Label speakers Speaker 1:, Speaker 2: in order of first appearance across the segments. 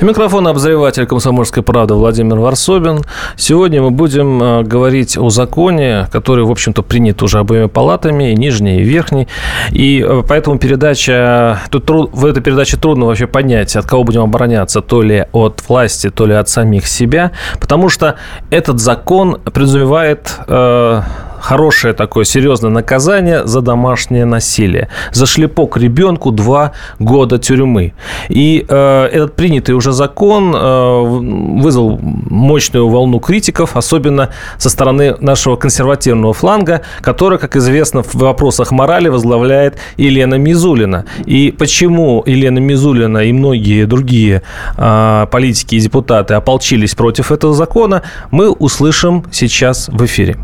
Speaker 1: Микрофон обозреватель «Комсомольской правды» Владимир Варсобин. Сегодня мы будем э, говорить о законе, который, в общем-то, принят уже обоими палатами, и нижней, и верхней. И э, поэтому передача... Тут в этой передаче трудно вообще понять, от кого будем обороняться, то ли от власти, то ли от самих себя, потому что этот закон подразумевает э, хорошее такое серьезное наказание за домашнее насилие. За шлепок ребенку два года тюрьмы. И э, этот принятый уже закон э, вызвал мощную волну критиков, особенно со стороны нашего консервативного фланга, который, как известно, в вопросах морали возглавляет Елена Мизулина. И почему Елена Мизулина и многие другие э, политики и депутаты ополчились против этого закона, мы услышим сейчас в эфире.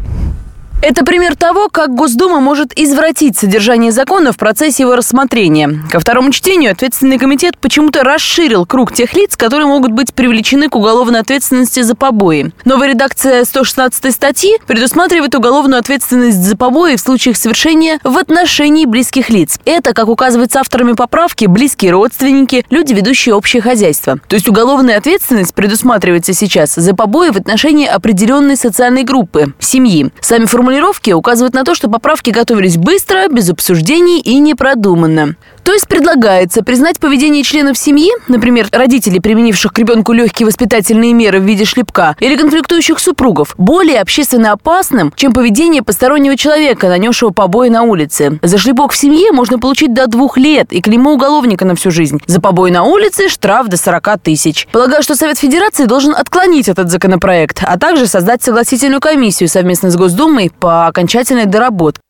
Speaker 2: Это пример того, как Госдума может извратить содержание закона в процессе его рассмотрения. Ко второму чтению ответственный комитет почему-то расширил круг тех лиц, которые могут быть привлечены к уголовной ответственности за побои. Новая редакция 116 статьи предусматривает уголовную ответственность за побои в случаях совершения в отношении близких лиц. Это, как указывается авторами поправки, близкие родственники, люди, ведущие общее хозяйство. То есть уголовная ответственность предусматривается сейчас за побои в отношении определенной социальной группы – семьи. Сами формулировки формулировки указывают на то, что поправки готовились быстро, без обсуждений и непродуманно. То есть предлагается признать поведение членов семьи, например, родителей, применивших к ребенку легкие воспитательные меры в виде шлепка, или конфликтующих супругов, более общественно опасным, чем поведение постороннего человека, нанесшего побои на улице. За шлепок в семье можно получить до двух лет и клеймо уголовника на всю жизнь. За побои на улице штраф до 40 тысяч. Полагаю, что Совет Федерации должен отклонить этот законопроект, а также создать согласительную комиссию совместно с Госдумой по окончательной доработке.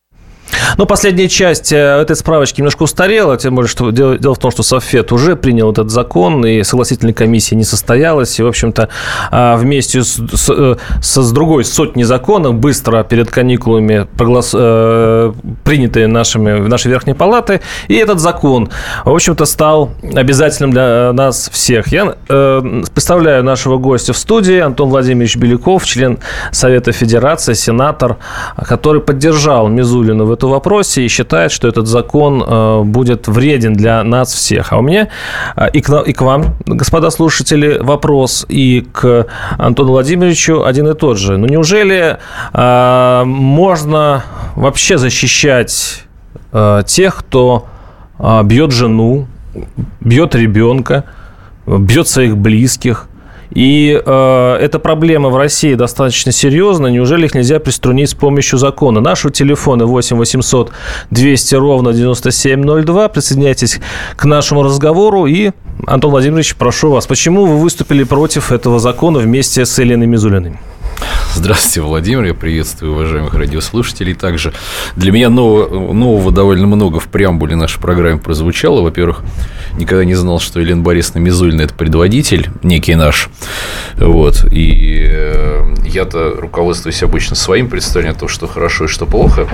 Speaker 1: Но последняя часть э, этой справочки немножко устарела, тем более, что дело, дело в том, что Софет уже принял этот закон, и согласительной комиссии не состоялась, и, в общем-то, а, вместе с, с, э, с другой сотней законов быстро перед каникулами проголос, э, принятые нашими, нашей Верхней Палаты, и этот закон, в общем-то, стал обязательным для нас всех. Я э, представляю нашего гостя в студии, Антон Владимирович Беляков, член Совета Федерации, сенатор, который поддержал Мизулину в этом вопросе и считает, что этот закон э, будет вреден для нас всех. А у меня э, и к, и к вам, господа слушатели, вопрос, и к Антону Владимировичу один и тот же. Ну, неужели э, можно вообще защищать тех, кто бьет жену, бьет ребенка, бьет своих близких, и э, эта проблема в России достаточно серьезна. Неужели их нельзя приструнить с помощью закона? Наши телефоны 8 800 200 ровно 9702. Присоединяйтесь к нашему разговору. И, Антон Владимирович, прошу вас, почему вы выступили против этого закона вместе с Еленой Мизулиной?
Speaker 3: Здравствуйте, Владимир. Я приветствую уважаемых радиослушателей. Также для меня нового, нового довольно много в преамбуле нашей программы прозвучало. Во-первых, никогда не знал, что Елена Борисовна Мизулина – это предводитель, некий наш. Вот. И э, я-то руководствуюсь обычно своим представлением о том, что хорошо и что плохо.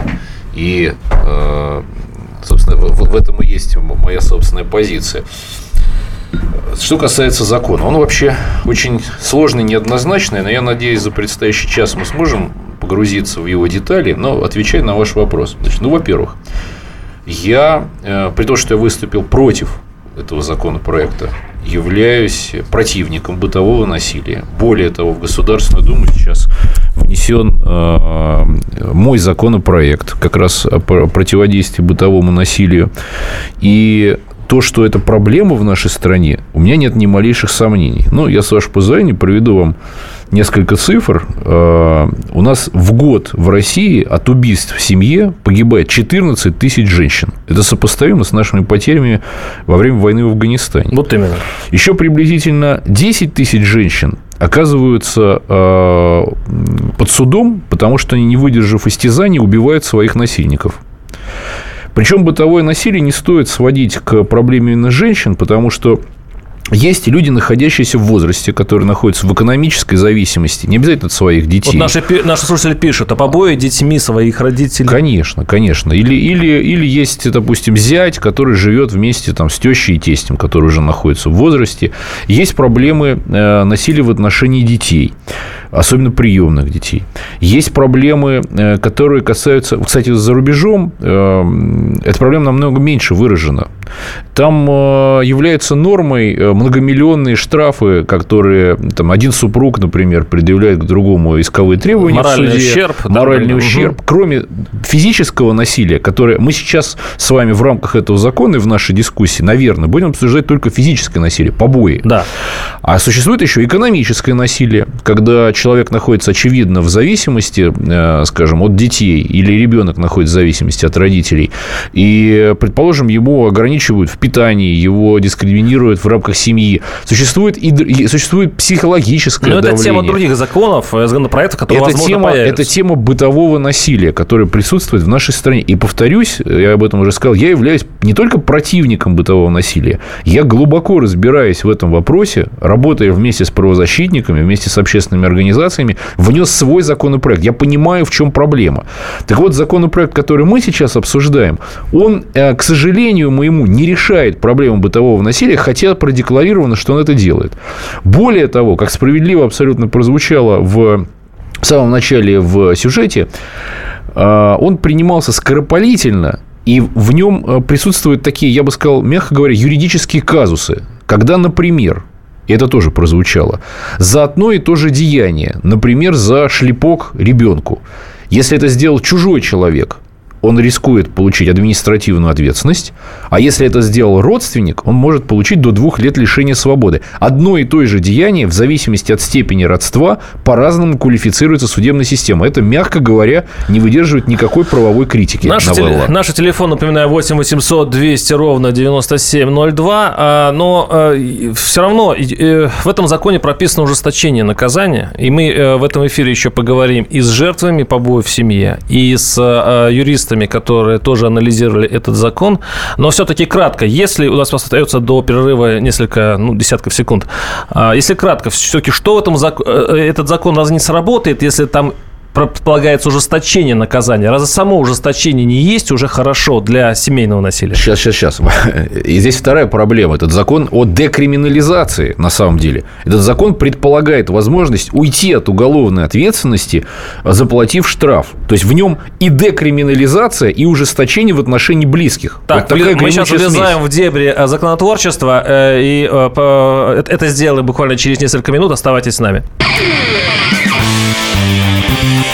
Speaker 3: И, э, собственно, в, в этом и есть моя собственная позиция. Что касается закона, он вообще очень сложный, неоднозначный, но я надеюсь, за предстоящий час мы сможем погрузиться в его детали, но отвечая на ваш вопрос. Значит, ну, во-первых, я, э, при том, что я выступил против этого законопроекта, являюсь противником бытового насилия. Более того, в Государственную Думу сейчас внесен э, мой законопроект как раз о противодействии бытовому насилию. И то, что это проблема в нашей стране, у меня нет ни малейших сомнений. Ну, я, с вашего позволения, приведу вам несколько цифр. Э, у нас в год в России от убийств в семье погибает 14 тысяч женщин. Это сопоставимо с нашими потерями во время войны в Афганистане.
Speaker 1: Вот именно.
Speaker 3: Еще приблизительно 10 тысяч женщин оказываются э, под судом, потому что они, не выдержав истязаний, убивают своих насильников. Причем бытовое насилие не стоит сводить к проблеме именно женщин, потому что есть люди, находящиеся в возрасте, которые находятся в экономической зависимости, не обязательно от своих детей. Вот
Speaker 1: наши, наши слушатели пишут, а побои детьми своих родителей.
Speaker 3: Конечно, конечно. Или, или, или есть, допустим, зять, который живет вместе там, с тещей и тестем, который уже находится в возрасте. Есть проблемы э, насилия в отношении детей особенно приемных детей. Есть проблемы, э, которые касаются... Кстати, за рубежом э, эта проблема намного меньше выражена. Там э, является нормой многомиллионные штрафы, которые там, один супруг, например, предъявляет к другому исковые требования
Speaker 1: Моральный в суде. ущерб.
Speaker 3: Моральный да, ущерб. Угу. Кроме физического насилия, которое мы сейчас с вами в рамках этого закона и в нашей дискуссии, наверное, будем обсуждать только физическое насилие, побои.
Speaker 1: Да.
Speaker 3: А существует еще экономическое насилие, когда человек находится, очевидно, в зависимости, э, скажем, от детей, или ребенок находится в зависимости от родителей, и, предположим, ему ограничивают в питании, его дискриминируют в рамках семьи, существует, и, существует психологическое Но давление.
Speaker 1: это тема других законов, э, законопроектов, которые,
Speaker 3: это
Speaker 1: возможно,
Speaker 3: тема, Это тема бытового насилия, которое присутствует в нашей стране. И, повторюсь, я об этом уже сказал, я являюсь не только противником бытового насилия, я глубоко разбираюсь в этом вопросе, работая вместе с правозащитниками, вместе с общественными организациями, организациями, внес свой законопроект. Я понимаю, в чем проблема. Так вот, законопроект, который мы сейчас обсуждаем, он, э, к сожалению моему, не решает проблему бытового насилия, хотя продекларировано, что он это делает. Более того, как справедливо абсолютно прозвучало в самом начале в сюжете, э, он принимался скоропалительно, и в нем э, присутствуют такие, я бы сказал, мягко говоря, юридические казусы. Когда, например, это тоже прозвучало, за одно и то же деяние, например, за шлепок ребенку. Если это сделал чужой человек, он рискует получить административную ответственность, а если это сделал родственник, он может получить до двух лет лишения свободы. Одно и то же деяние, в зависимости от степени родства, по-разному квалифицируется судебная система. Это, мягко говоря, не выдерживает никакой правовой критики.
Speaker 1: Наш, теле, наш телефон, напоминаю, 8 800 200 ровно 9702, а, но а, все равно э, в этом законе прописано ужесточение наказания, и мы э, в этом эфире еще поговорим и с жертвами побоев в семье, и с юристами юристами, которые тоже анализировали этот закон. Но все-таки кратко, если у нас остается до перерыва несколько ну, десятков секунд, а, если кратко, все-таки что в этом зак... Э, этот закон разве не сработает, если там предполагается ужесточение наказания. Разве само ужесточение не есть уже хорошо для семейного насилия?
Speaker 3: Сейчас, сейчас, сейчас. И здесь вторая проблема. Этот закон о декриминализации, на самом деле. Этот закон предполагает возможность уйти от уголовной ответственности, заплатив штраф. То есть в нем и декриминализация, и ужесточение в отношении близких.
Speaker 1: Так, вот мы сейчас влезаем в дебри э, законотворчества, э, и э, это сделаем буквально через несколько минут. Оставайтесь с нами.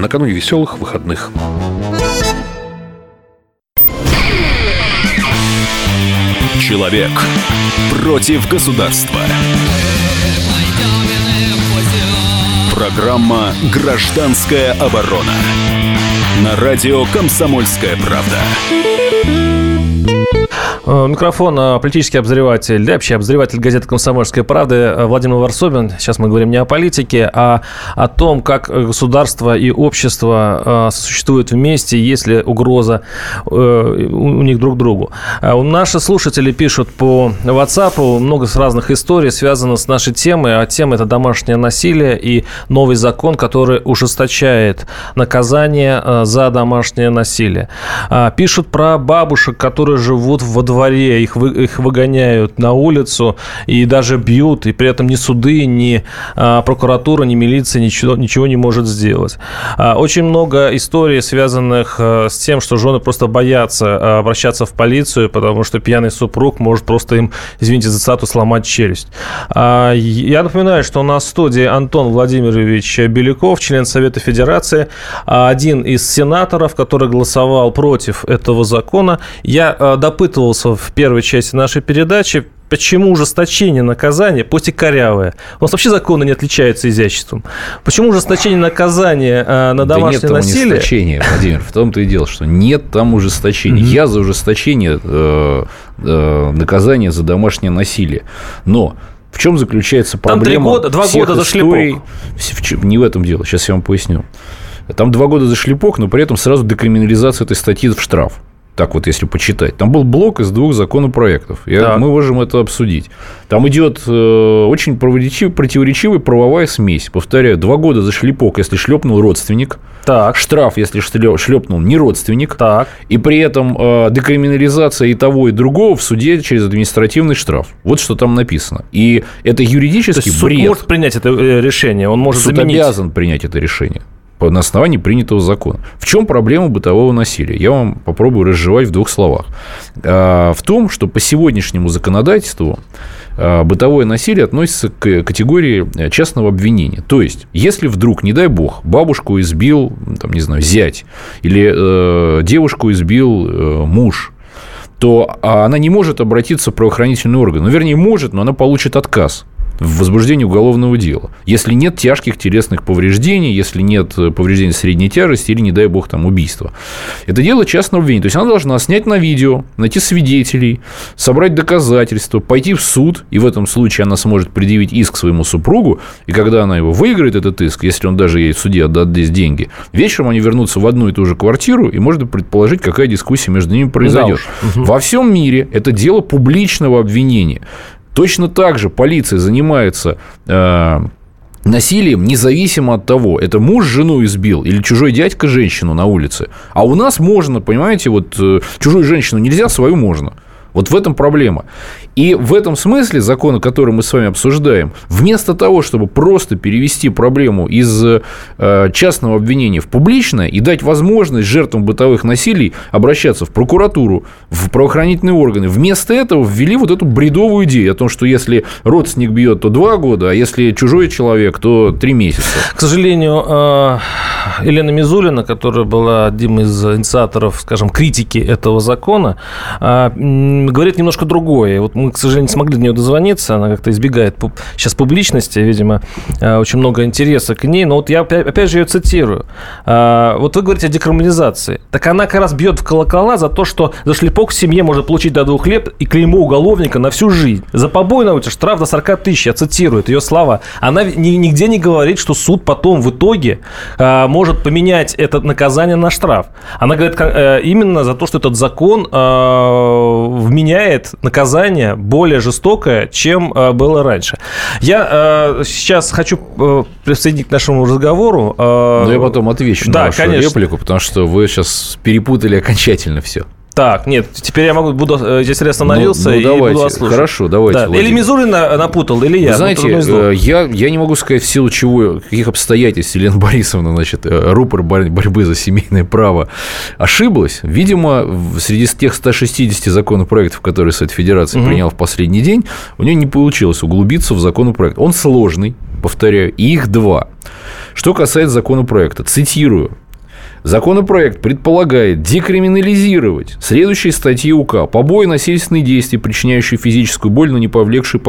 Speaker 4: накануне веселых выходных.
Speaker 5: Человек против государства. Программа «Гражданская оборона». На радио «Комсомольская правда».
Speaker 1: Э, микрофон э, политический обозреватель, да, вообще обозреватель газеты «Комсомольская правда» э, Владимир Варсобин. Сейчас мы говорим не о политике, а о том, как государство и общество существуют вместе, если угроза у них друг другу. Наши слушатели пишут по WhatsApp много разных историй, связанных с нашей темой, а тема – это домашнее насилие и новый закон, который ужесточает наказание за домашнее насилие. Пишут про бабушек, которые живут во дворе дворе, их, вы, их выгоняют на улицу и даже бьют, и при этом ни суды, ни а, прокуратура, ни милиция ничего, ничего не может сделать. А, очень много историй, связанных а, с тем, что жены просто боятся а, обращаться в полицию, потому что пьяный супруг может просто им, извините за цитату, сломать челюсть. А, я напоминаю, что у нас в студии Антон Владимирович Беляков, член Совета Федерации, а, один из сенаторов, который голосовал против этого закона. Я а, допытывался в первой части нашей передачи, почему ужесточение наказания, пусть и корявое, у нас вообще законы не отличаются изяществом. Почему ужесточение наказания э, на домашнее
Speaker 3: да нет
Speaker 1: насилие?
Speaker 3: ужесточения, Владимир, в том-то и дело, что нет там ужесточения. Я за ужесточение э, э, наказания за домашнее насилие. Но в чем заключается проблема?
Speaker 1: Там три года, два года за шлепок.
Speaker 3: Не в этом дело, сейчас я вам поясню. Там два года за шлепок, но при этом сразу декриминализация этой статьи в штраф так вот, если почитать. Там был блок из двух законопроектов. Я, мы можем это обсудить. Там идет э, очень противоречивая правовая смесь. Повторяю, два года за шлепок, если шлепнул родственник. Так. Штраф, если шлепнул не родственник. Так. И при этом э, декриминализация и того, и другого в суде через административный штраф. Вот что там написано. И это юридически То есть
Speaker 1: бред. Суд может принять это э, решение, он может
Speaker 3: суд
Speaker 1: заменить.
Speaker 3: обязан принять это решение на основании принятого закона. В чем проблема бытового насилия? Я вам попробую разжевать в двух словах. А, в том, что по сегодняшнему законодательству а, бытовое насилие относится к категории э, частного обвинения. То есть, если вдруг, не дай бог, бабушку избил, там, не знаю, зять, или э, девушку избил э, муж, то а, она не может обратиться в правоохранительный орган. Ну, вернее, может, но она получит отказ в возбуждении уголовного дела. Если нет тяжких телесных повреждений, если нет э, повреждений средней тяжести или, не дай бог, там, убийства. Это дело частного обвинения. То есть, она должна снять на видео, найти свидетелей, собрать доказательства, пойти в суд, и в этом случае она сможет предъявить иск своему супругу, и когда она его выиграет, этот иск, если он даже ей в суде отдаст здесь деньги, вечером они вернутся в одну и ту же квартиру, и можно предположить, какая дискуссия между ними произойдет. Да Во всем мире это дело публичного обвинения. Точно так же полиция занимается э, насилием, независимо от того, это муж жену избил или чужой дядька женщину на улице. А у нас можно, понимаете, вот э, чужую женщину нельзя, свою можно. Вот в этом проблема. И в этом смысле закон, который мы с вами обсуждаем, вместо того, чтобы просто перевести проблему из э, частного обвинения в публичное и дать возможность жертвам бытовых насилий обращаться в прокуратуру, в правоохранительные органы, вместо этого ввели вот эту бредовую идею о том, что если родственник бьет, то два года, а если чужой человек, то три месяца.
Speaker 1: К сожалению, э, Елена Мизулина, которая была одним из инициаторов, скажем, критики этого закона, э, говорит немножко другое. Вот мы мы, к сожалению, не смогли до нее дозвониться. Она как-то избегает сейчас публичности, видимо, э, очень много интереса к ней. Но вот я опять же ее цитирую. Э, вот вы говорите о декриминализации. Так она как раз бьет в колокола за то, что за шлепок в семье можно получить до двух лет и клеймо уголовника на всю жизнь. За побой на улице штраф до 40 тысяч. Я цитирую ее слова. Она нигде не говорит, что суд потом в итоге э, может поменять это наказание на штраф. Она говорит именно за то, что этот закон вменяет наказание более жестокое, чем э, было раньше. Я э, сейчас хочу э, присоединить к нашему разговору.
Speaker 3: Но я потом отвечу да, на вашу конечно. реплику, потому что вы сейчас перепутали окончательно все.
Speaker 1: Так, нет, теперь я могу, буду, э, здесь остановился ну, ну,
Speaker 3: и давайте, буду вас слушать. Хорошо, давайте. Да.
Speaker 1: Или Мизулина напутал, или я.
Speaker 3: Вы знаете, ну, я, я не могу сказать в силу чего, каких обстоятельств Елена Борисовна, значит, э, рупор борьбы за семейное право ошиблась. Видимо, среди тех 160 законопроектов, которые Совет Федерации угу. принял в последний день, у нее не получилось углубиться в законопроект. Он сложный, повторяю, и их два. Что касается законопроекта, цитирую, Законопроект предполагает декриминализировать следующие статьи УК. Побои, насильственные действия, причиняющие физическую боль, но не повлекшие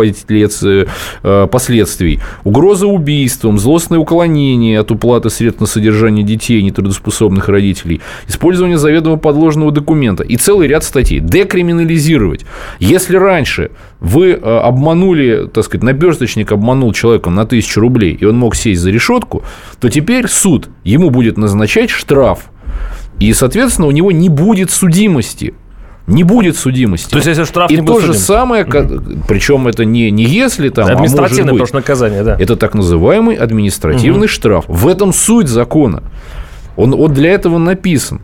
Speaker 3: э, последствий. Угроза убийством, злостное уклонение от уплаты средств на содержание детей нетрудоспособных родителей, использование заведомо подложного документа и целый ряд статей. Декриминализировать. Если раньше вы э, обманули, так сказать, наперсточник обманул человека на тысячу рублей, и он мог сесть за решетку, то теперь суд ему будет назначать штраф. И, соответственно, у него не будет судимости. Не будет судимости.
Speaker 1: То есть, если штраф
Speaker 3: и
Speaker 1: не
Speaker 3: будет то же судим. самое, mm причем это не, не если там,
Speaker 1: Административное
Speaker 3: а
Speaker 1: может быть, наказание, да.
Speaker 3: Это так называемый административный mm штраф. В этом суть закона. Он, он для этого написан.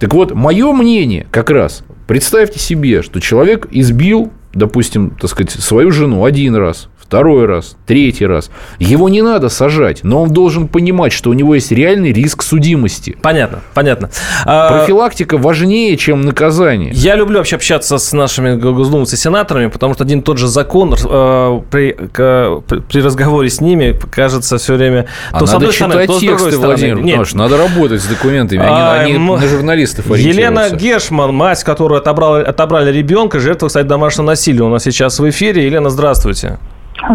Speaker 3: Так вот, мое мнение как раз, представьте себе, что человек избил допустим, так сказать, свою жену один раз, второй раз, третий раз. Его не надо сажать, но он должен понимать, что у него есть реальный риск судимости.
Speaker 1: Понятно, понятно.
Speaker 3: А, Профилактика важнее, чем наказание.
Speaker 1: Я люблю вообще общаться с нашими госдумовцами и сенаторами, потому что один и тот же закон э, при, к, при разговоре с ними кажется все время...
Speaker 3: А то надо с одной читать стороны, тексты, то Владимир, Нет. потому что надо работать с документами, а, они, они на журналистов
Speaker 1: Елена Гешман, мать, которую отобрали, отобрали ребенка, жертва, кстати, домашнего насилия у нас сейчас в эфире. Елена, здравствуйте.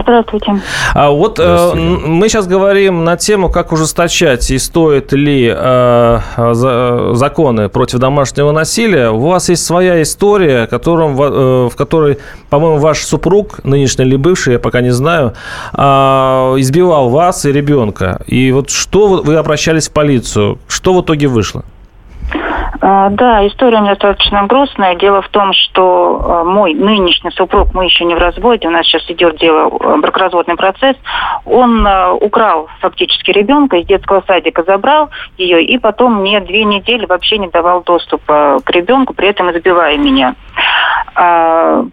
Speaker 6: Здравствуйте.
Speaker 1: А вот э, Здравствуйте. мы сейчас говорим на тему, как ужесточать и стоит ли э, за, законы против домашнего насилия. У вас есть своя история, которым, э, в которой, по-моему, ваш супруг, нынешний или бывший, я пока не знаю, э, избивал вас и ребенка. И вот что вы обращались в полицию? Что в итоге вышло?
Speaker 6: А, да, история у меня достаточно грустная. Дело в том, что а, мой нынешний супруг, мы еще не в разводе, у нас сейчас идет дело, а, бракоразводный процесс, он украл фактически ребенка из детского садика, забрал ее, и потом мне две недели вообще не давал доступа к ребенку, при этом избивая меня.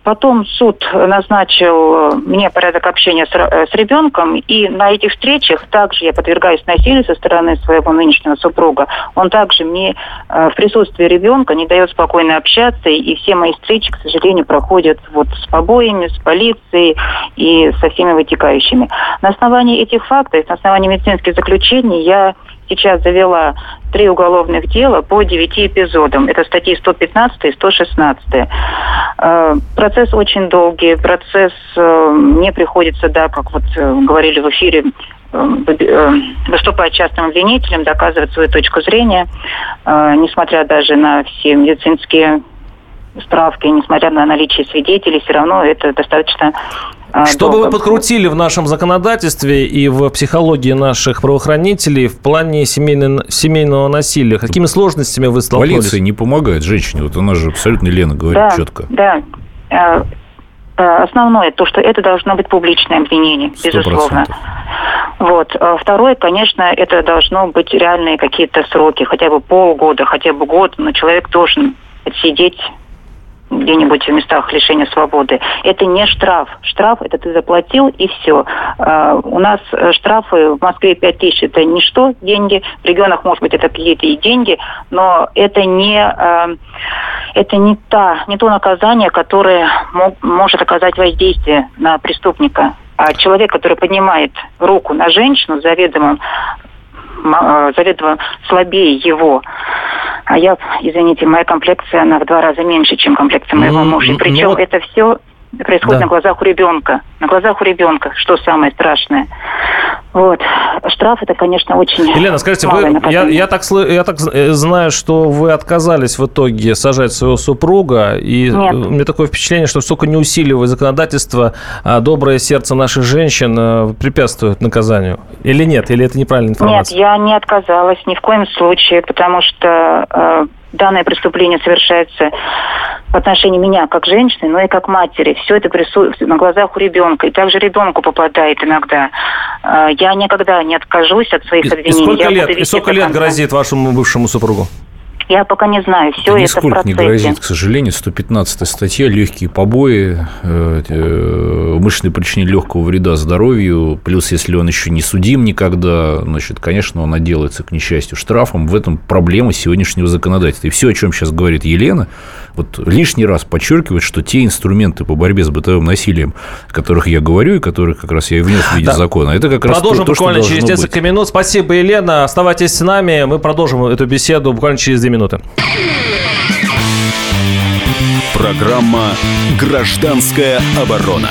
Speaker 6: Потом суд назначил мне порядок общения с, с ребенком, и на этих встречах также я подвергаюсь насилию со стороны своего нынешнего супруга. Он также мне в присутствии ребенка не дает спокойно общаться, и все мои встречи, к сожалению, проходят вот с побоями, с полицией и со всеми вытекающими. На основании этих фактов, на основании медицинских заключений я сейчас завела три уголовных дела по девяти эпизодам. Это статьи 115 и 116. Э, процесс очень долгий, процесс э, не приходится, да, как вот э, говорили в эфире, выступать частным обвинителем, доказывать свою точку зрения, несмотря даже на все медицинские справки, несмотря на наличие свидетелей, все равно это достаточно
Speaker 1: Что бы вы подкрутили в нашем законодательстве и в психологии наших правоохранителей в плане семейной, семейного насилия? Какими сложностями вы столкнулись?
Speaker 3: Полиция не помогает женщине. Вот у нас же абсолютно Лена говорит
Speaker 6: да,
Speaker 3: четко.
Speaker 6: Да, а, а, Основное то, что это должно быть публичное обвинение, 100%. безусловно. Вот. Второе, конечно, это должно быть реальные какие-то сроки, хотя бы полгода, хотя бы год, но человек должен сидеть где-нибудь в местах лишения свободы. Это не штраф. Штраф это ты заплатил и все. Uh, у нас э, штрафы в Москве 5 тысяч это ничто деньги. В регионах, может быть, это какие-то и деньги, но это не, uh, это не, та, не то наказание, которое может оказать воздействие на преступника. А человек, который поднимает руку на женщину заведомо заведомо слабее его. А я, извините, моя комплекция, она в два раза меньше, чем комплекция моего ну, мужа. Причем ну, вот... это все происходит да. на глазах у ребенка. На глазах у ребенка, что самое страшное. Вот. Штраф это, конечно, очень.
Speaker 1: Елена, скажите, вы, я, я, так, я так э, знаю, что вы отказались в итоге сажать своего супруга, и Нет. у меня такое впечатление, что столько не усиливая законодательство, а доброе сердце наших женщин э, препятствует наказанию. Или нет? Или это неправильная информация?
Speaker 6: Нет, я не отказалась ни в коем случае, потому что э, данное преступление совершается в отношении меня как женщины, но и как матери. Все это присутствует на глазах у ребенка. И также ребенку попадает иногда. А, я никогда не откажусь от своих обвинений. И
Speaker 1: сколько, лет, и сколько лет грозит вашему бывшему супругу?
Speaker 6: Я пока не знаю. Все
Speaker 3: это
Speaker 6: Нисколько
Speaker 3: не грозит, к сожалению. 115 статья, легкие побои, э, э, умышленное причинение легкого вреда здоровью, плюс если он еще не судим никогда, значит, конечно, он отделается, к несчастью, штрафом. В этом проблема сегодняшнего законодательства. И все, о чем сейчас говорит Елена, вот лишний раз подчеркивает, что те инструменты по борьбе с бытовым насилием, о которых я говорю, и которых как раз я и внес в виде да. закона, это как
Speaker 1: раз Продолжим
Speaker 3: то,
Speaker 1: буквально через несколько быть. минут. Спасибо, Елена. Оставайтесь с нами. Мы продолжим эту беседу буквально через две минуты.
Speaker 5: Программа «Гражданская оборона».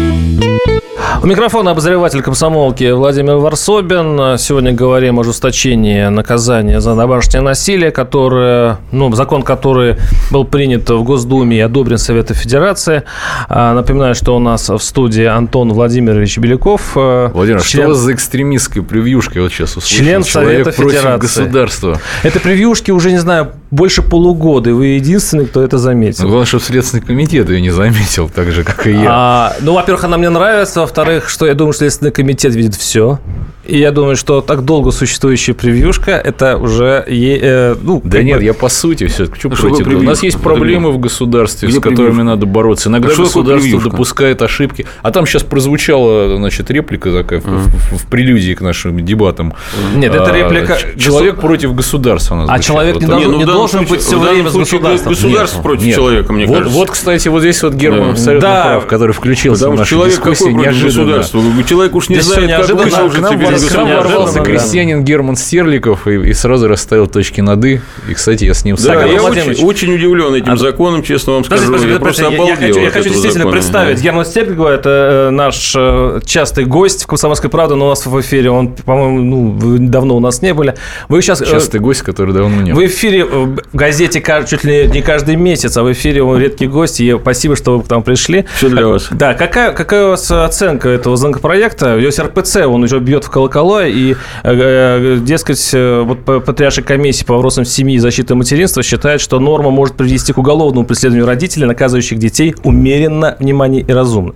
Speaker 1: У микрофона обозреватель комсомолки Владимир Варсобин. Сегодня говорим о ужесточении наказания за домашнее насилие, которое, ну, закон, который был принят в Госдуме и одобрен Советом Федерации. А, напоминаю, что у нас в студии Антон Владимирович Беляков.
Speaker 3: Э, Владимир, член... что у вас за экстремистская превьюшка? Я вот сейчас услышал.
Speaker 1: Член Совета
Speaker 3: Федерации.
Speaker 1: государства. Это превьюшки уже, не знаю, больше полугода, и вы единственный, кто это заметил.
Speaker 3: Ну, главное, что Следственный комитет ее не заметил, так же, как и я.
Speaker 1: А, ну, во-первых, она мне нравится, во-вторых, что я думаю, что Следственный комитет видит все. И я думаю, что так долго существующая превьюшка, это уже... Е, э, ну,
Speaker 3: да нет,
Speaker 1: бы-
Speaker 3: я по сути все что
Speaker 7: А
Speaker 3: против. У нас есть
Speaker 7: Это
Speaker 3: проблемы
Speaker 7: где?
Speaker 3: в государстве,
Speaker 7: Где
Speaker 3: с которыми
Speaker 7: превьюшка?
Speaker 3: надо бороться. Иногда
Speaker 7: А
Speaker 3: государство допускает ошибки. А там сейчас прозвучала, значит, реплика такая в, в- в прелюдии к нашим дебатам.
Speaker 1: Нет, это
Speaker 3: А,
Speaker 1: реплика...
Speaker 3: ч- Человек против государства.
Speaker 1: А человек не должен-
Speaker 7: ну, данном
Speaker 1: должен
Speaker 7: случае-
Speaker 1: быть всё
Speaker 7: в данном
Speaker 1: время с
Speaker 7: случае
Speaker 1: государством.
Speaker 7: Государство
Speaker 3: Нет,
Speaker 7: против
Speaker 3: нет.
Speaker 7: человека, мне
Speaker 3: вот,
Speaker 7: кажется.
Speaker 3: Вот, кстати, вот здесь вот Герман
Speaker 7: Да.
Speaker 3: абсолютно
Speaker 1: Да.
Speaker 3: прав, который включился
Speaker 7: Потому
Speaker 3: в нашу
Speaker 7: человек
Speaker 3: дискуссию
Speaker 7: какой
Speaker 3: неожиданно.
Speaker 7: государства? Человек уж не
Speaker 1: Здесь
Speaker 7: знает, как
Speaker 1: неожиданно.
Speaker 7: выслужиться
Speaker 1: К нам ворвался-
Speaker 3: К нам
Speaker 1: неожиданно,
Speaker 3: ворвался
Speaker 1: да.
Speaker 3: крестьянин Герман Стерликов и, и сразу расставил точки над «и». И, кстати, я с ним
Speaker 7: Да,
Speaker 3: согласен.
Speaker 7: я
Speaker 1: Владимирович.
Speaker 7: очень, очень удивлен этим
Speaker 1: А-
Speaker 7: законом, честно вам скажу.
Speaker 1: Подождите,
Speaker 7: я просто
Speaker 1: я-
Speaker 7: обалдел
Speaker 1: я хочу, я хочу действительно
Speaker 7: закона.
Speaker 1: представить.
Speaker 7: Да.
Speaker 1: Герман Стерлигова – это э, наш э, частый гость в «Комсомольской правде», но у нас в эфире. Он, по-моему, ну, давно у нас не были. Вы сейчас... э,
Speaker 3: Частый гость, который давно не
Speaker 1: В эфире в газете чуть ли не каждый месяц, а в эфире он редкий гость. И спасибо, что вы к нам пришли.
Speaker 7: Все для вас.
Speaker 1: Да, какая, какая у вас оценка этого законопроекта? Весь РПЦ, он уже бьет в колокола, и, э, э, дескать, э, вот па- патриаршая комиссия по вопросам семьи и защиты материнства считает, что норма может привести к уголовному преследованию родителей, наказывающих детей умеренно, внимание и разумно.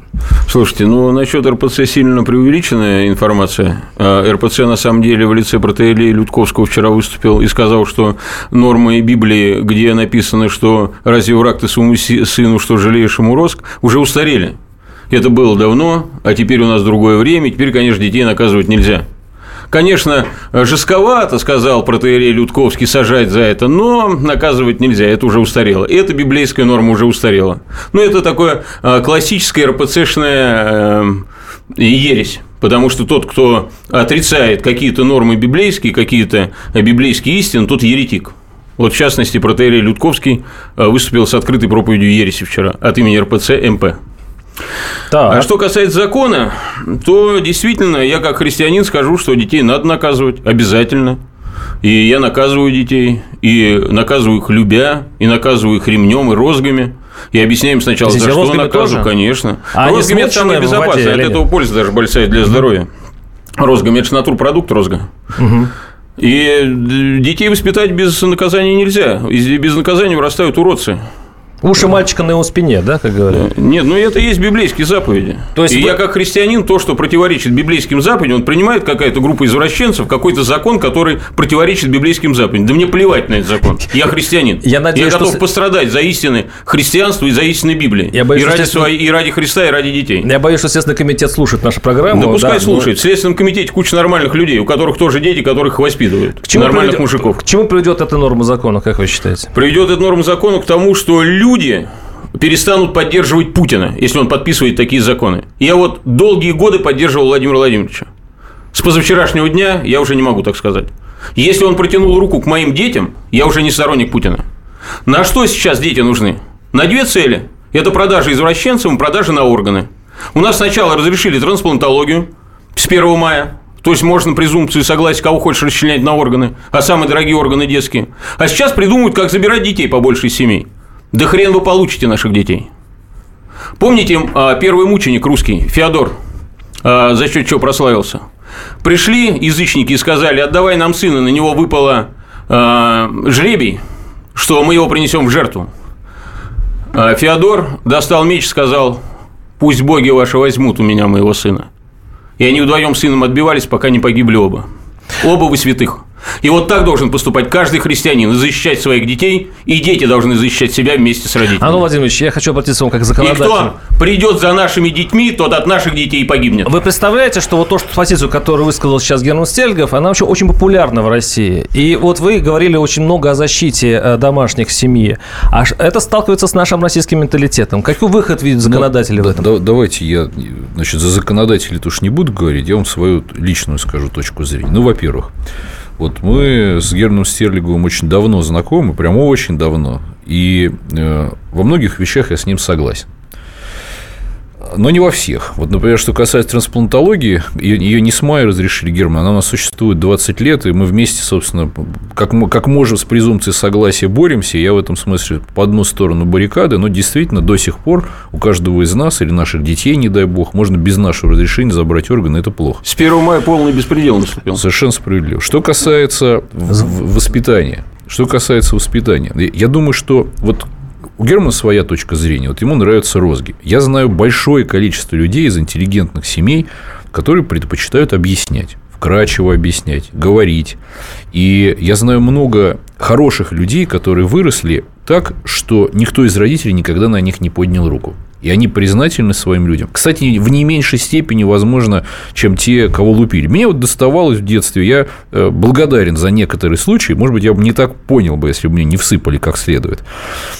Speaker 7: Слушайте, ну насчет РПЦ сильно преувеличенная информация. РПЦ на самом деле в лице протеолея Людковского вчера выступил и сказал, что нормы Библии, где написано, что разве враг ты своему сыну, что жалеешь ему роск, уже устарели. Это было давно, а теперь у нас другое время, теперь, конечно, детей наказывать нельзя. Конечно, жестковато, сказал протеерей Людковский, сажать за это, но наказывать нельзя, это уже устарело. Эта библейская норма уже устарела. Ну, это такое а, классическое РПЦшная э, ересь. Потому что тот, кто отрицает какие-то нормы библейские, какие-то библейские истины, тот еретик. Вот, в частности, протеерей Людковский э, выступил с открытой проповедью ереси вчера от имени РПЦ МП. А что касается закона, то действительно я как христианин скажу, что детей надо наказывать обязательно. И я наказываю детей, и наказываю их любя, и наказываю их ремнем и розгами. И объясняем сначала, за
Speaker 1: и
Speaker 7: что наказываю,
Speaker 1: тоже?
Speaker 7: конечно.
Speaker 1: А
Speaker 7: розгами это самое
Speaker 1: воде
Speaker 7: безопасное, от этого польза даже большая для здоровья. Розгами – это же натурпродукт розга. И э, детей воспитать без наказания нельзя. И без наказания вырастают уродцы.
Speaker 1: Уши мальчика на его спине, да, как говорят?
Speaker 7: Нет, ну это и есть библейские заповеди.
Speaker 1: То есть
Speaker 7: и
Speaker 1: вы-
Speaker 7: я как христианин, то, что противоречит библейским заповедям, он принимает какая-то группа извращенцев, какой-то закон, который противоречит библейским заповедям. Да мне плевать на этот закон. Я христианин.
Speaker 1: Я надеюсь,
Speaker 7: готов
Speaker 1: что
Speaker 7: пострадать за истины христианства и за истины Библии.
Speaker 1: Я боюсь,
Speaker 7: и, ради
Speaker 1: естественно-
Speaker 7: своей- и ради Христа, и ради детей.
Speaker 1: Я боюсь, что Следственный комитет слушает нашу программу.
Speaker 7: Да пускай
Speaker 1: да, но-
Speaker 7: слушает. В Следственном комитете куча нормальных людей, у которых тоже дети, которых воспитывают.
Speaker 1: К чему
Speaker 7: Нормальных
Speaker 1: приведет-
Speaker 7: мужиков.
Speaker 1: К чему приведет эта норма закона, как вы считаете?
Speaker 7: Приведет эта норма закона к тому, что люди перестанут поддерживать Путина, если он подписывает такие законы. Я вот долгие годы поддерживал Владимира Владимировича. С позавчерашнего дня я уже не могу так сказать. Если он протянул руку к моим детям, я уже не сторонник Путина. На что сейчас дети нужны? На две цели. Это продажа извращенцам и продажа на органы. У нас сначала разрешили трансплантологию с 1 мая. То есть можно презумпцию согласия, кого хочешь расчленять на органы, а самые дорогие органы детские. А сейчас придумывают, как забирать детей побольше из семей. Да хрен вы получите наших детей. Помните, а, первый мученик русский, Феодор, а, за счет чего прославился? Пришли язычники и сказали, отдавай нам сына, на него выпало а, жребий, что мы его принесем в жертву. Феодор достал меч и сказал, пусть боги ваши возьмут у меня моего сына. И они вдвоем сыном отбивались, пока не погибли оба. Оба вы святых. И вот так должен поступать каждый христианин, и защищать своих детей, и дети должны защищать себя вместе с родителями.
Speaker 1: Антон Владимирович, я хочу обратиться к вам как
Speaker 7: и
Speaker 1: законодатель.
Speaker 7: кто придет за нашими детьми, тот от наших детей и погибнет.
Speaker 1: Вы представляете, что вот то, что позицию, которую высказал сейчас Герман Стельгов, она вообще очень популярна в России. И вот вы говорили очень много о защите э, домашних в семье. А это сталкивается с нашим российским менталитетом. Какой выход видят законодатели в
Speaker 3: Да-
Speaker 1: этом?
Speaker 3: да- давайте я, значит, за законодателей тоже не буду говорить, я вам свою личную скажу точку зрения. Ну, во-первых, вот мы с Германом Стерлиговым очень давно знакомы, прям очень давно, и э, во многих вещах я с ним согласен. Но не во всех. Вот, например, что касается трансплантологии, ее, ее не с мая разрешили, Герман, она у нас существует 20 лет, и мы вместе, собственно, как, мо- как можем с презумпцией согласия боремся. Я в этом смысле по одну сторону баррикады, но действительно до сих пор у каждого из нас или наших детей, не дай бог, можно без нашего разрешения забрать органы, это плохо.
Speaker 7: С 1 мая полный беспредел наступил.
Speaker 3: Совершенно справедливо. Что касается воспитания. что касается воспитания, я думаю, что вот у Германа своя точка зрения. Вот ему нравятся розги. Я знаю большое количество людей из интеллигентных семей, которые предпочитают объяснять вкрадчиво объяснять, говорить. И я знаю много хороших людей, которые выросли так, что никто из родителей никогда на них не поднял руку. И они признательны своим людям. Кстати, в не меньшей степени, возможно, чем те, кого лупили. Мне вот доставалось в детстве, я э, благодарен за некоторые случаи. Может быть, я бы не так понял бы, если бы мне не всыпали как следует.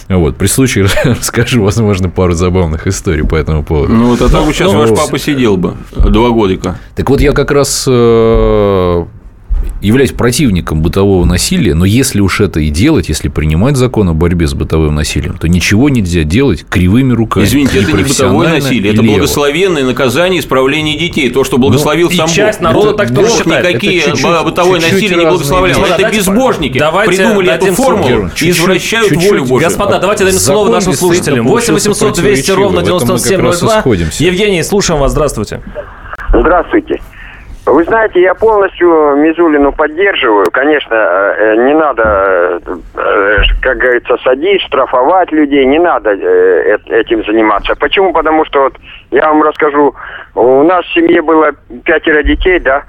Speaker 3: Вот. При случае расскажу, возможно, пару забавных историй по этому поводу.
Speaker 7: Ну, вот а так бы сейчас ну, ваш папа сидел бы два годика.
Speaker 3: Так вот, я как раз э, являюсь противником бытового насилия, но если уж это и делать, если принимать закон о борьбе с бытовым насилием, то ничего нельзя делать кривыми руками.
Speaker 7: Извините, это не бытовое насилие, это лево. благословенное наказание исправления детей. То, что благословил ну, сам
Speaker 1: часть Бог. народа так тоже считает.
Speaker 7: никакие чуть -чуть, бытовое чуть -чуть насилие не благословлял. Это давайте, безбожники давайте придумали эту формулу и извращают чуть -чуть, волю Божью.
Speaker 1: Господа, давайте дадим слово нашим слушателям. 8 800 200 ровно 9702. Евгений, слушаем вас. Здравствуйте.
Speaker 8: Здравствуйте. Вы знаете, я полностью Мизулину поддерживаю. Конечно, э, не надо, э, как говорится, садить, штрафовать людей, не надо э, этим заниматься. Почему? Потому что, вот, я вам расскажу, у нас в семье было пятеро детей, да,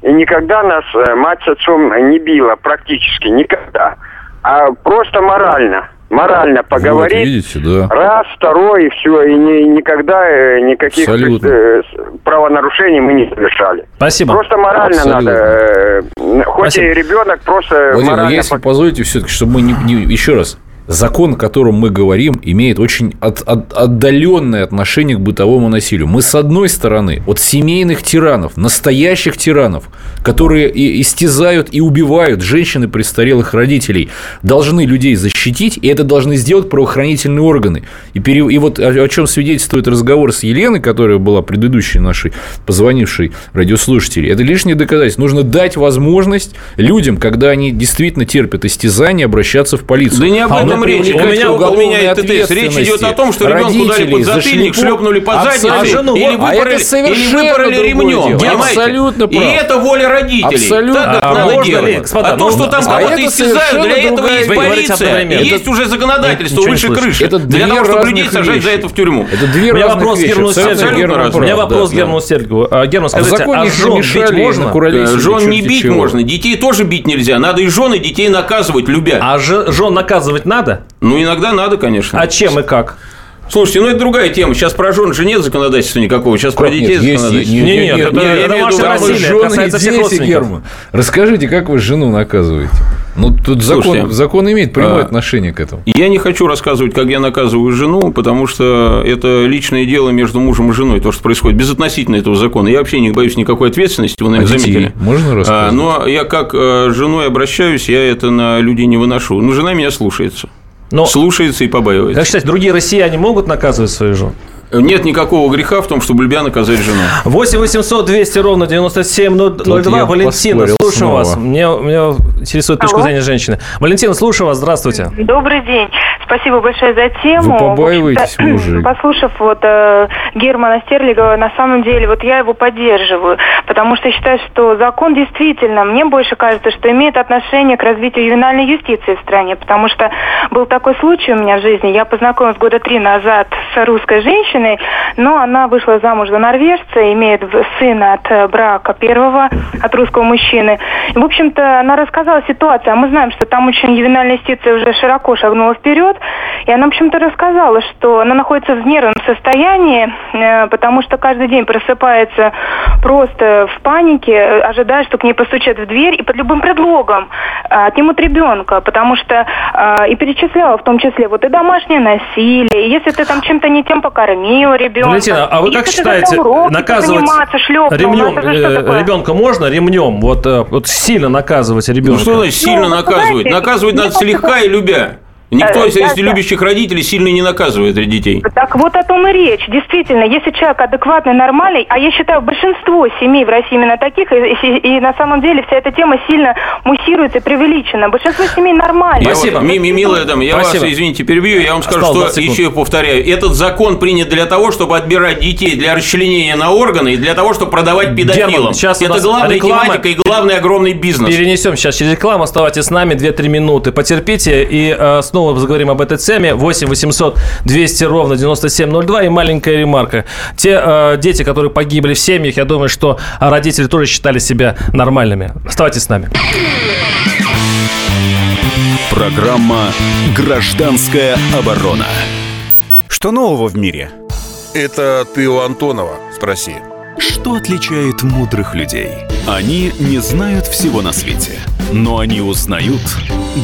Speaker 8: и никогда нас мать с отцом не била, практически никогда. А просто морально морально поговорить. Вот,
Speaker 3: видите, да.
Speaker 8: Раз, второй, и все, и ни, никогда э, никаких э, правонарушений мы не совершали.
Speaker 1: Спасибо.
Speaker 8: Просто морально Абсолютно. надо. Э, хоть Спасибо. и ребенок просто
Speaker 3: Владимир,
Speaker 8: морально...
Speaker 3: если позволите все-таки, чтобы мы не, не еще раз закон, о котором мы говорим, имеет очень от, от, отдаленное отношение к бытовому насилию. Мы, с одной стороны, от семейных тиранов, настоящих тиранов, которые и истязают и убивают женщин и престарелых родителей, должны людей защитить, и это должны сделать правоохранительные органы. И, пере, и вот о, о чем свидетельствует разговор с Еленой, которая была предыдущей нашей позвонившей радиослушателей, это лишнее доказательство. Нужно дать возможность людям, когда они действительно терпят истязание, обращаться в полицию.
Speaker 7: Да не об этом этом речь. У меня, у меня ТТС. Речь идет о том, что ребенку дали под затыльник, шлепнули по заднице или выпороли, или выпороли ремнем.
Speaker 3: Абсолютно
Speaker 7: прав. И это воля родителей.
Speaker 3: Абсолютно.
Speaker 7: Так, а надо делать. А то, что там кого-то истязают, для этого есть полиция. Есть уже законодательство выше крыши. Для того, чтобы людей сажать за это в тюрьму.
Speaker 3: Это две разных вещи.
Speaker 1: У меня вопрос к Герману Сергееву. Герман, скажите, а жен бить можно?
Speaker 7: Жен не бить можно. Детей тоже бить нельзя. Надо и жены детей наказывать, любя.
Speaker 1: А жен наказывать надо? Надо?
Speaker 7: Ну, иногда надо, конечно.
Speaker 1: А чем и как?
Speaker 7: Слушайте, ну это другая тема. Сейчас про жен же нет законодательства никакого. Сейчас как про детей нет, законодательства.
Speaker 1: Есть, нет, нет, нет, это, это, это ваше насилие, касается всех родственников.
Speaker 3: Герман. Расскажите, как вы жену наказываете? Ну, тут закон, закон имеет прямое а, отношение к этому.
Speaker 7: Я не хочу рассказывать, как я наказываю жену, потому что это личное дело между мужем и женой, то, что происходит, безотносительно этого закона. Я вообще не боюсь никакой ответственности, вы, наверное, а заметили.
Speaker 3: Можно рассказать?
Speaker 7: А, но я как э, с женой обращаюсь, я это на людей не выношу. Ну, жена меня слушается. Но, слушается и побаивается.
Speaker 1: Как считаете, другие россияне могут наказывать свою жену?
Speaker 7: Нет никакого греха в том, чтобы любя наказать жену.
Speaker 1: 8 800 200 ровно 9702. Валентина, слушаю снова. вас. Мне, меня интересует точка Алло. зрения женщины. Валентина, слушаю вас. Здравствуйте.
Speaker 9: Добрый день. Спасибо большое за тему.
Speaker 3: Вы побаиваетесь мужа?
Speaker 9: Послушав вот э, Германа Стерлигова, на самом деле вот я его поддерживаю, потому что считаю, что закон действительно, мне больше кажется, что имеет отношение к развитию ювенальной юстиции в стране, потому что был такой случай у меня в жизни. Я познакомилась года три назад с русской женщиной, женщиной, но она вышла замуж за норвежца, имеет сына от э, брака первого, от русского мужчины. И, в общем-то, она рассказала ситуацию, а мы знаем, что там очень ювенальная юстиция уже широко шагнула вперед, и она, в общем-то, рассказала, что она находится в нервном состоянии, э, потому что каждый день просыпается просто в панике, э, ожидая, что к ней постучат в дверь, и под любым предлогом отнимут ребенка, потому что и перечисляла в том числе вот и домашнее насилие, и если ты там чем-то не тем покормил, кормил ребенка.
Speaker 1: Валентина, а вы как считаете, уроки, наказывать ремнем, э, ребенка можно ремнем? Вот, э, вот сильно наказывать ребенка? Ну
Speaker 7: что значит сильно ну, наказывать? Наказывать надо слегка и любя. Никто
Speaker 9: Э,
Speaker 7: из
Speaker 9: да, да.
Speaker 7: любящих родителей сильно не наказывает детей.
Speaker 9: Так вот о том и речь. Действительно, если человек адекватный, нормальный, а я считаю, большинство семей в России именно таких, и, и- и на самом деле вся эта тема сильно муссируется и преувеличена. Большинство семей нормальные.
Speaker 7: Я вот, ми- ми- милая дама, я
Speaker 1: Спасибо.
Speaker 7: вас, извините, перебью, я вам скажу,
Speaker 1: Осталось
Speaker 7: что
Speaker 1: 20 секунд.
Speaker 7: еще повторяю, этот закон принят для того, чтобы отбирать детей для расчленения на органы и для того, чтобы продавать педофилам.
Speaker 1: Герман, сейчас
Speaker 7: Это главная
Speaker 1: реклама.
Speaker 7: тематика и главный огромный бизнес.
Speaker 1: Перенесем сейчас через рекламу. Оставайтесь с нами 2-3 минуты. Потерпите. И э, снова заговорим об этой теме. 8 800 200 ровно 9702. И маленькая ремарка. Те э, дети, которые погибли в семьях, я думаю, что родители тоже считали себя нормальными. Оставайтесь с нами.
Speaker 5: Программа «Гражданская оборона».
Speaker 10: Что нового в мире?
Speaker 11: Это ты у Антонова спроси.
Speaker 5: Что отличает мудрых людей? Они не знают всего на свете, но они узнают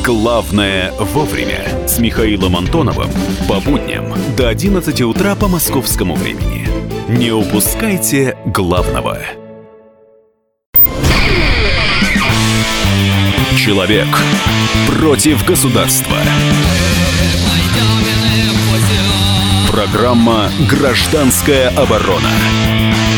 Speaker 5: главное вовремя. С Михаилом Антоновым по будням до 11 утра по московскому времени. Не упускайте главного. Человек против государства. Программа «Гражданская оборона»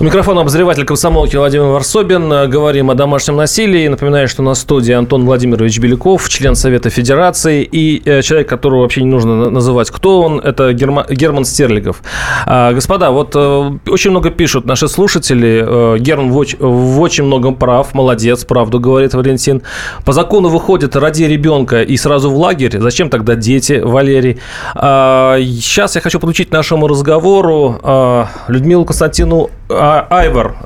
Speaker 1: У микрофона обозреватель комсомолки Владимир Варсобин. Говорим о домашнем насилии. Напоминаю, что на студии Антон Владимирович Беляков, член Совета Федерации, и э, человек, которого вообще не нужно на- называть, кто он, это Герма- Герман Стерлигов. А, Господа, вот э, очень много пишут наши слушатели. Э, Герман в, оч- в очень многом прав, молодец, правду говорит Валентин. По закону выходит, ради ребенка и сразу в лагерь. Зачем тогда дети, Валерий? А, Сейчас я хочу подключить нашему разговору а, Людмилу Константину Айвар.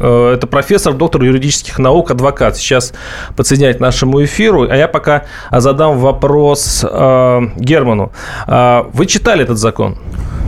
Speaker 1: А, Это профессор, доктор юридических наук, адвокат. Сейчас подсоединяет к нашему эфиру. А я пока задам вопрос а, Герману. А, Вы читали этот закон?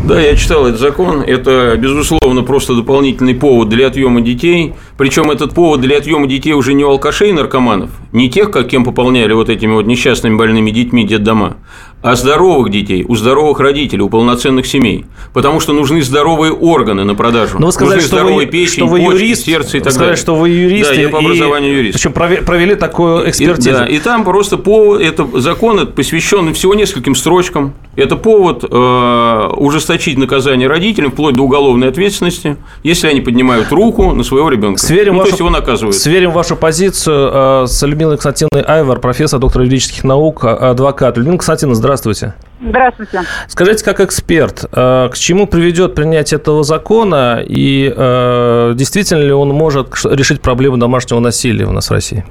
Speaker 7: Да, я читал этот закон. Это, безусловно, просто дополнительный повод для отъема детей. Причем этот повод для отъема детей уже не алкашей и наркоманов, не тех, как кем пополняли вот этими вот несчастными больными детьми детдома, а здоровых детей, у здоровых родителей, у полноценных семей. Потому что нужны здоровые органы на продажу.
Speaker 1: Но вы сказали,
Speaker 7: нужны
Speaker 1: что
Speaker 7: здоровые
Speaker 1: вы,
Speaker 7: печень,
Speaker 1: что вы
Speaker 7: почки,
Speaker 1: юрист.
Speaker 7: сердце и так
Speaker 1: сказали,
Speaker 7: далее.
Speaker 1: что вы юрист.
Speaker 7: Да, я по
Speaker 1: и-
Speaker 7: образованию юрист.
Speaker 1: Причем прове- провели такую
Speaker 7: И,
Speaker 1: экспертизу.
Speaker 7: да, и там просто повод, это закон посвящен всего нескольким строчкам. Это повод э, ужесточить наказание родителям вплоть до уголовной ответственности, если они поднимают руку на своего ребенка.
Speaker 1: Сверим,
Speaker 7: ну,
Speaker 1: вашу,
Speaker 7: то есть его наказывают.
Speaker 1: сверим вашу позицию э, с Людмилой Константиновной Айвар, профессор, доктор юридических наук, а- адвокат. Людмила Константиновна, здравствуйте.
Speaker 12: Здравствуйте.
Speaker 1: Скажите, как эксперт, э, к чему приведет принятие этого закона и э, действительно ли он может решить проблему домашнего насилия у нас в России?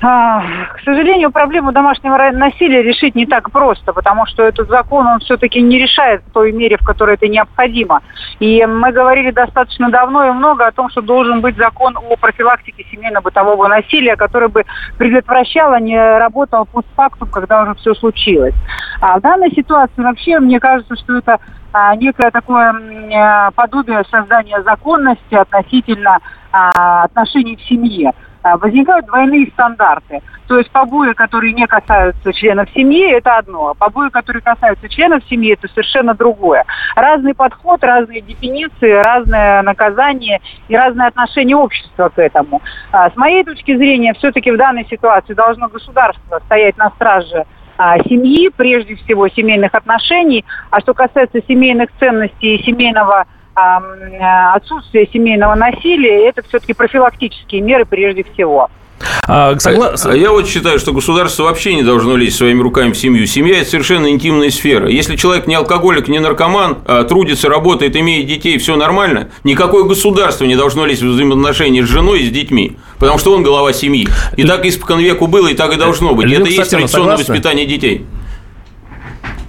Speaker 12: А, К сожалению, проблему домашнего насилия решить не так просто, потому что этот закон, он все-таки не решает в той мере, в которой это необходимо. И мы говорили достаточно давно и много о том, что должен быть закон о профилактике семейно-бытового насилия, который бы предотвращал, а не работал постфактум, когда уже все случилось. А в данной ситуации вообще, мне кажется, что это а, некое такое э, подобие создания законности относительно а, отношений в семье. Возникают двойные стандарты. То есть побои, которые не касаются членов семьи, это одно. А побои, которые касаются членов семьи, это совершенно другое. Разный подход, разные дефиниции, разное наказание и разное отношение общества к этому. А, С моей точки зрения, все-таки в данной ситуации должно государство стоять на страже а, семьи, прежде всего семейных отношений. А что касается семейных ценностей и семейного м, а, отсутствия семейного насилия, это все-таки профилактические меры прежде всего.
Speaker 1: А,
Speaker 7: А я вот считаю, что государство вообще не должно лезть своими руками в семью. Семья – это совершенно интимная сфера. Если человек не алкоголик, не наркоман, а трудится, работает, имеет детей, все нормально, никакое государство не должно лезть в взаимоотношения с женой и с детьми, потому что он глава семьи. И так испокон веку было, и так и должно быть.
Speaker 1: Людмила
Speaker 7: это и есть традиционное воспитание детей.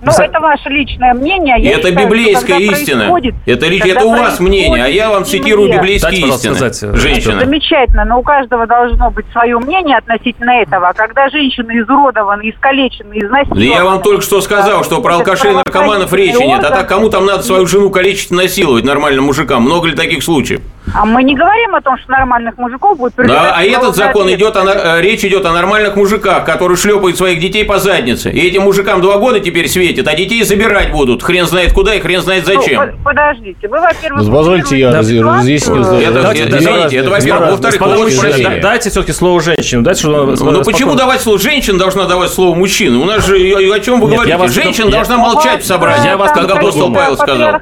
Speaker 12: Ну, это ваше личное мнение. Я
Speaker 7: это
Speaker 12: считаю,
Speaker 7: библейская истина. Это, это у вас мнение, а я вам цитирую библейские истины.
Speaker 1: сказать, э,
Speaker 7: Женщина.
Speaker 12: Замечательно, но у каждого должно быть свое мнение относительно этого. А когда женщина изуродована, искалечена, изнасилована...
Speaker 7: Я вам только что сказал, что про алкашей и наркоманов речи нет. А так кому там надо свою жену калечить и насиловать нормальным мужикам? Много ли таких случаев?
Speaker 12: А мы не говорим о том, что нормальных мужиков будет
Speaker 7: Да, а этот закон идет, о, речь идет о нормальных мужиках, которые шлепают своих детей по заднице. И этим мужикам два года теперь светит, а детей забирать будут. Хрен знает куда и хрен знает зачем. Ну,
Speaker 12: подождите, вы, во-первых...
Speaker 3: Ну, позвольте я разъясню.
Speaker 7: Это, извините, это во-первых.
Speaker 1: Во-вторых, дайте все-таки слово женщину. Дайте,
Speaker 7: что ну, почему давать слово женщин должна давать слово мужчины? У нас же о чем вы говорите? Женщина должна молчать в собрании, я вас, как апостол Павел сказал.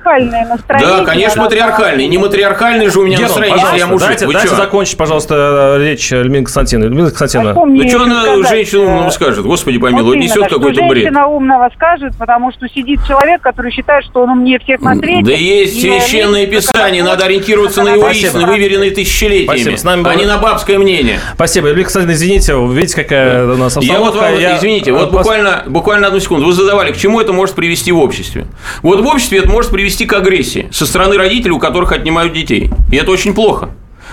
Speaker 7: Да, конечно, матриархальный. Не матриархальный же у меня настроение, если я мужик.
Speaker 1: Дайте, дайте закончить, пожалуйста, речь Эльмины Константиновны. Эльмина Константиновна.
Speaker 7: Ну, что она женщину умного скажет? Господи помилуй, несет какой-то бред.
Speaker 12: Женщина умного скажет, потому что сидит человек, который считает, что он умнее всех на свете.
Speaker 7: Да есть священное писание, надо ориентироваться на его истины, выверенные тысячелетиями, а не на бабское мнение.
Speaker 1: Спасибо. Эльмина Константиновна, извините, видите, какая у нас
Speaker 7: Я вот вам, извините, вот буквально, буквально одну секунду. Вы задавали, к чему это может привести в обществе? Вот в обществе это может привести к агрессии со стороны родителей, у которых отнимают детей. И это очень плохо.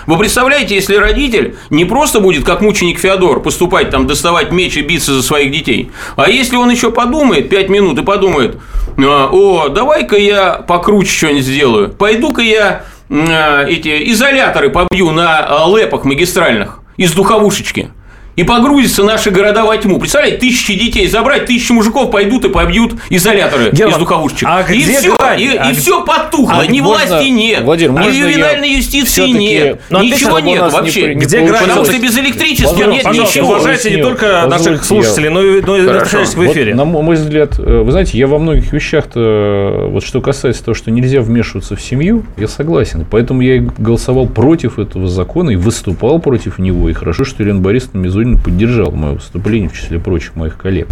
Speaker 7: Вы представляете, если родитель не просто будет, как мученик Феодор, поступать там, доставать меч и биться за своих детей, а если он еще подумает 5 минут и подумает, «А, о, давай-ка я покруче что-нибудь сделаю, пойду-ка я а, эти изоляторы побью на лэпах магистральных из духовушечки – и погрузятся наши города во тьму. Представляете, тысячи детей забрать, тысячи мужиков пойдут и побьют изоляторы Герман, из духовушечек. А и все, грань? и, а и все потухло. А Ни можно, власти нет,
Speaker 3: Владимир,
Speaker 7: ни ювенальной юстиции нет,
Speaker 1: ну,
Speaker 7: ничего нет вообще.
Speaker 1: Не, где грань?
Speaker 7: Потому что без электричества Владимир,
Speaker 1: нет ничего. Уважайте не только наших слушателей, но и, но и в эфире.
Speaker 3: Вот, на мой взгляд, э, вы знаете, я во многих вещах, -то, вот что касается того, что нельзя вмешиваться в семью, я согласен. Поэтому я и голосовал против этого закона и выступал против него. И хорошо, что Елена Борисовна Мизулина поддержала мое выступление, в числе прочих моих коллег.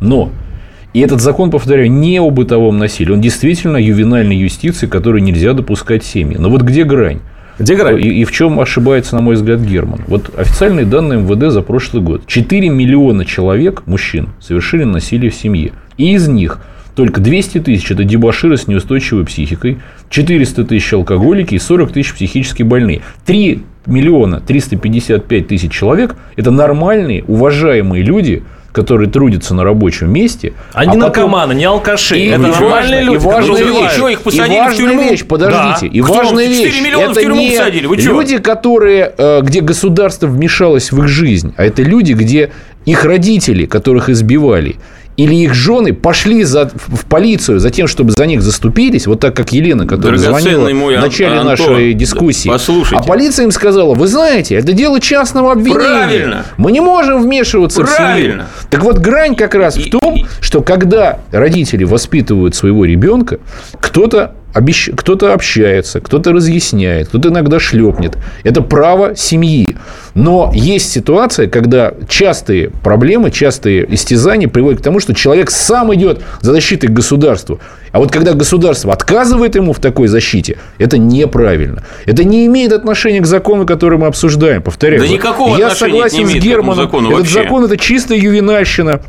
Speaker 3: Но и этот закон, повторяю, не о бытовом насилии. Он действительно ювенальной юстиции, которую нельзя допускать семьи. Но вот где грань?
Speaker 1: Где грань?
Speaker 3: И, и в чем ошибается, на мой взгляд, Герман? Вот официальные данные МВД за прошлый год. 4 миллиона человек, мужчин, совершили насилие в семье. И из них только 200 тысяч – это дебаширы с неустойчивой психикой, 400 тысяч – алкоголики и 40 тысяч – психически больные. 3 миллиона 355 тысяч человек – это нормальные, уважаемые люди, которые трудятся на рабочем месте.
Speaker 1: Они а не потом... наркоманы, не алкаши.
Speaker 3: И это нормальные люди. И важная вещь, еще их посадили и важная в тюрьму. вещь, подождите. Да. И Кто? важная вещь. Это не посадили. Вы люди, которые, э, где государство вмешалось в их жизнь, а это люди, где их родители, которых избивали, или их жены пошли за, в полицию за тем, чтобы за них заступились, вот так как Елена, которая звонила мой в начале Антон, нашей дискуссии.
Speaker 7: Послушайте.
Speaker 3: А полиция им сказала, вы знаете, это дело частного обвинения. Правильно. Мы не можем вмешиваться Правильно. в семью. Так вот, грань как раз в том, что когда родители воспитывают своего ребенка, кто-то обещ... кто-то общается, кто-то разъясняет, кто-то иногда шлепнет. Это право семьи. Но есть ситуация, когда частые проблемы, частые истязания приводят к тому, что человек сам идет за защитой государства. А вот когда государство отказывает ему в такой защите, это неправильно. Это не имеет отношения к закону, который мы обсуждаем. Повторяю. Да
Speaker 7: никакого
Speaker 3: я согласен
Speaker 7: не
Speaker 3: с Германом. Этот
Speaker 7: вообще.
Speaker 3: закон это чистая ювенальщина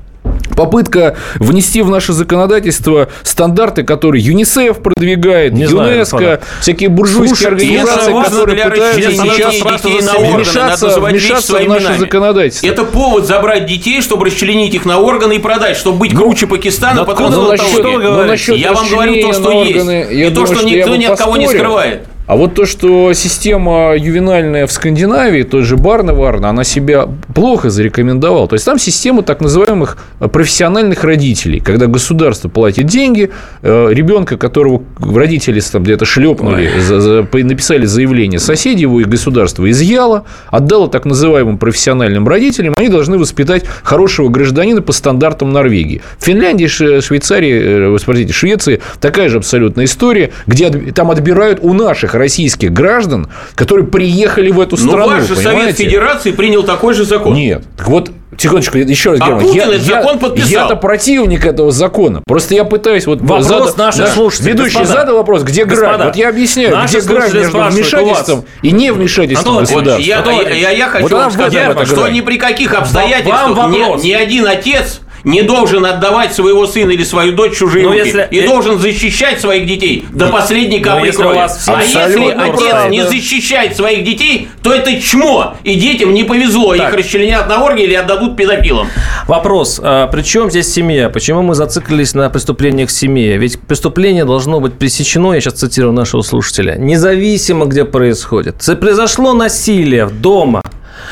Speaker 3: попытка внести в наше законодательство стандарты, которые ЮНИСЕФ продвигает, не ЮНЕСКО, знаю, всякие буржуйские Слушайте, организации, которые пытаются сейчас вмешаться, вмешаться в наше законодательство.
Speaker 7: Это повод забрать детей, чтобы расчленить их на органы и продать, чтобы быть круче Пакистана, потом
Speaker 3: ну, насчет, что?
Speaker 7: Я вам говорю то, что есть. И то, что никто ни от кого не скрывает.
Speaker 3: А вот то, что система ювенальная в Скандинавии, тот же Барна Варна, она себя плохо зарекомендовала. То есть там система так называемых профессиональных родителей, когда государство платит деньги, э, ребенка, которого родители там где-то шлепнули, за, за, написали заявление, соседи его и государство изъяло, отдало так называемым профессиональным родителям, они должны воспитать хорошего гражданина по стандартам Норвегии. В Финляндии, Швейцарии, э, простите, Швеции такая же абсолютная история, где там отбирают у наших российских граждан, которые приехали в эту страну. Но ваш же
Speaker 7: Совет Федерации принял такой же закон.
Speaker 3: Нет. Так вот, Тихонечко, еще раз,
Speaker 7: а
Speaker 3: Герман,
Speaker 7: Путин
Speaker 3: я,
Speaker 7: этот
Speaker 3: я,
Speaker 7: закон подписал.
Speaker 3: Я-то противник этого закона. Просто я пытаюсь... Вот
Speaker 1: вопрос зад... наших да, слушателей.
Speaker 3: Ведущий господа, задал вопрос, где господа, грань? Вот я объясняю, где грань между вмешательством и не вмешательством Антон,
Speaker 7: государства. Я, я, я, я хочу вот вам сказать, Герман, что ни при каких обстоятельствах ни, ни один отец не должен отдавать своего сына или свою дочь чужие руки
Speaker 1: если-
Speaker 7: и должен защищать своих детей до последней капли крови.
Speaker 1: вас
Speaker 7: А если отец не защищает своих детей, то это чмо, и детям не повезло, их расчленят на оргии или отдадут педофилам.
Speaker 1: Вопрос, а при чем здесь семья? Почему мы зациклились на преступлениях в семье? Ведь преступление должно быть пресечено, я сейчас цитирую нашего слушателя, независимо, где происходит. Произошло насилие дома.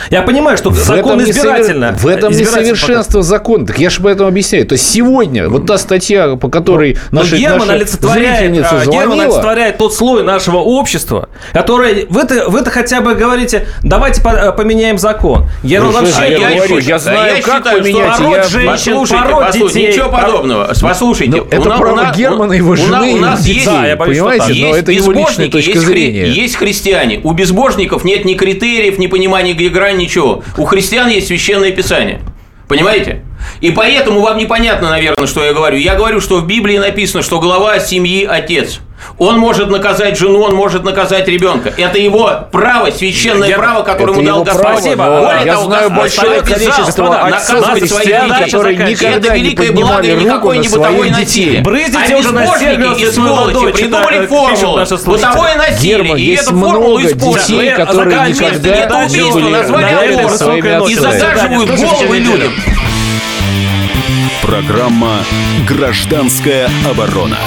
Speaker 1: Я понимаю, что
Speaker 13: В
Speaker 1: закон избирательно.
Speaker 13: В этом несовершенство закона. Так я же поэтому объясняю. То есть сегодня вот та статья, по которой
Speaker 1: Но
Speaker 13: наша,
Speaker 1: Герман
Speaker 13: наша
Speaker 1: олицетворяет,
Speaker 13: зрительница
Speaker 1: а, Герман
Speaker 13: звонила,
Speaker 1: олицетворяет тот слой нашего общества, который вы-то, вы-то хотя бы говорите, давайте по- э, поменяем закон. Герман
Speaker 13: Ну,
Speaker 1: вообще
Speaker 13: слушай, я говорю, я знаю,
Speaker 7: я
Speaker 13: как
Speaker 7: считаю, что
Speaker 13: поменять,
Speaker 7: пород
Speaker 13: я-
Speaker 7: женщин,
Speaker 1: Послушайте,
Speaker 7: пород
Speaker 1: послушайте,
Speaker 7: детей. Ничего
Speaker 1: пород-
Speaker 7: подобного. Послушайте,
Speaker 13: Ну, это право Германа, его
Speaker 7: у на-
Speaker 13: жены
Speaker 7: у нас
Speaker 13: и
Speaker 7: есть,
Speaker 13: детей,
Speaker 1: я боюсь, что
Speaker 13: понимаете? Но
Speaker 7: есть
Speaker 13: это его личная
Speaker 7: безбожники,
Speaker 13: точка
Speaker 7: есть,
Speaker 13: зрения.
Speaker 7: есть христиане. У безбожников нет ни критериев, ни понимания, где грань, ничего. У христиан есть священное писание. Понимаете? И поэтому вам непонятно, наверное, что я говорю. Я говорю, что в Библии написано, что глава семьи – отец. Он может наказать жену, он может наказать ребенка. Это его право, священное
Speaker 1: Я-
Speaker 7: право, которое
Speaker 13: это
Speaker 7: ему дал Господь.
Speaker 13: право,
Speaker 1: Спасибо.
Speaker 7: Более
Speaker 13: я
Speaker 7: того,
Speaker 13: знаю большое количество отцов
Speaker 7: детей.
Speaker 13: которые
Speaker 1: Это
Speaker 13: никогда не
Speaker 7: великое
Speaker 13: поднимали руку на своих
Speaker 7: бытовое
Speaker 13: детей.
Speaker 7: насилие.
Speaker 1: Брызните
Speaker 7: а
Speaker 1: уже на Сергиуса
Speaker 7: и сволочи придумали формулу. Бытовое насилие.
Speaker 13: Герман,
Speaker 7: и эту формулу используют.
Speaker 13: которые никогда
Speaker 7: это
Speaker 13: не
Speaker 7: убийство назвали
Speaker 13: наняты
Speaker 7: аборт.
Speaker 13: своими
Speaker 1: И
Speaker 7: загаживают головы людям.
Speaker 5: Программа «Гражданская оборона».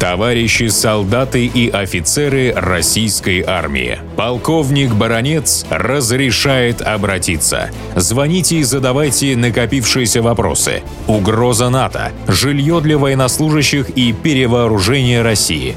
Speaker 14: Товарищи солдаты и офицеры российской армии. Полковник Баронец разрешает обратиться. Звоните и задавайте накопившиеся вопросы. Угроза НАТО, жилье для военнослужащих и перевооружение России.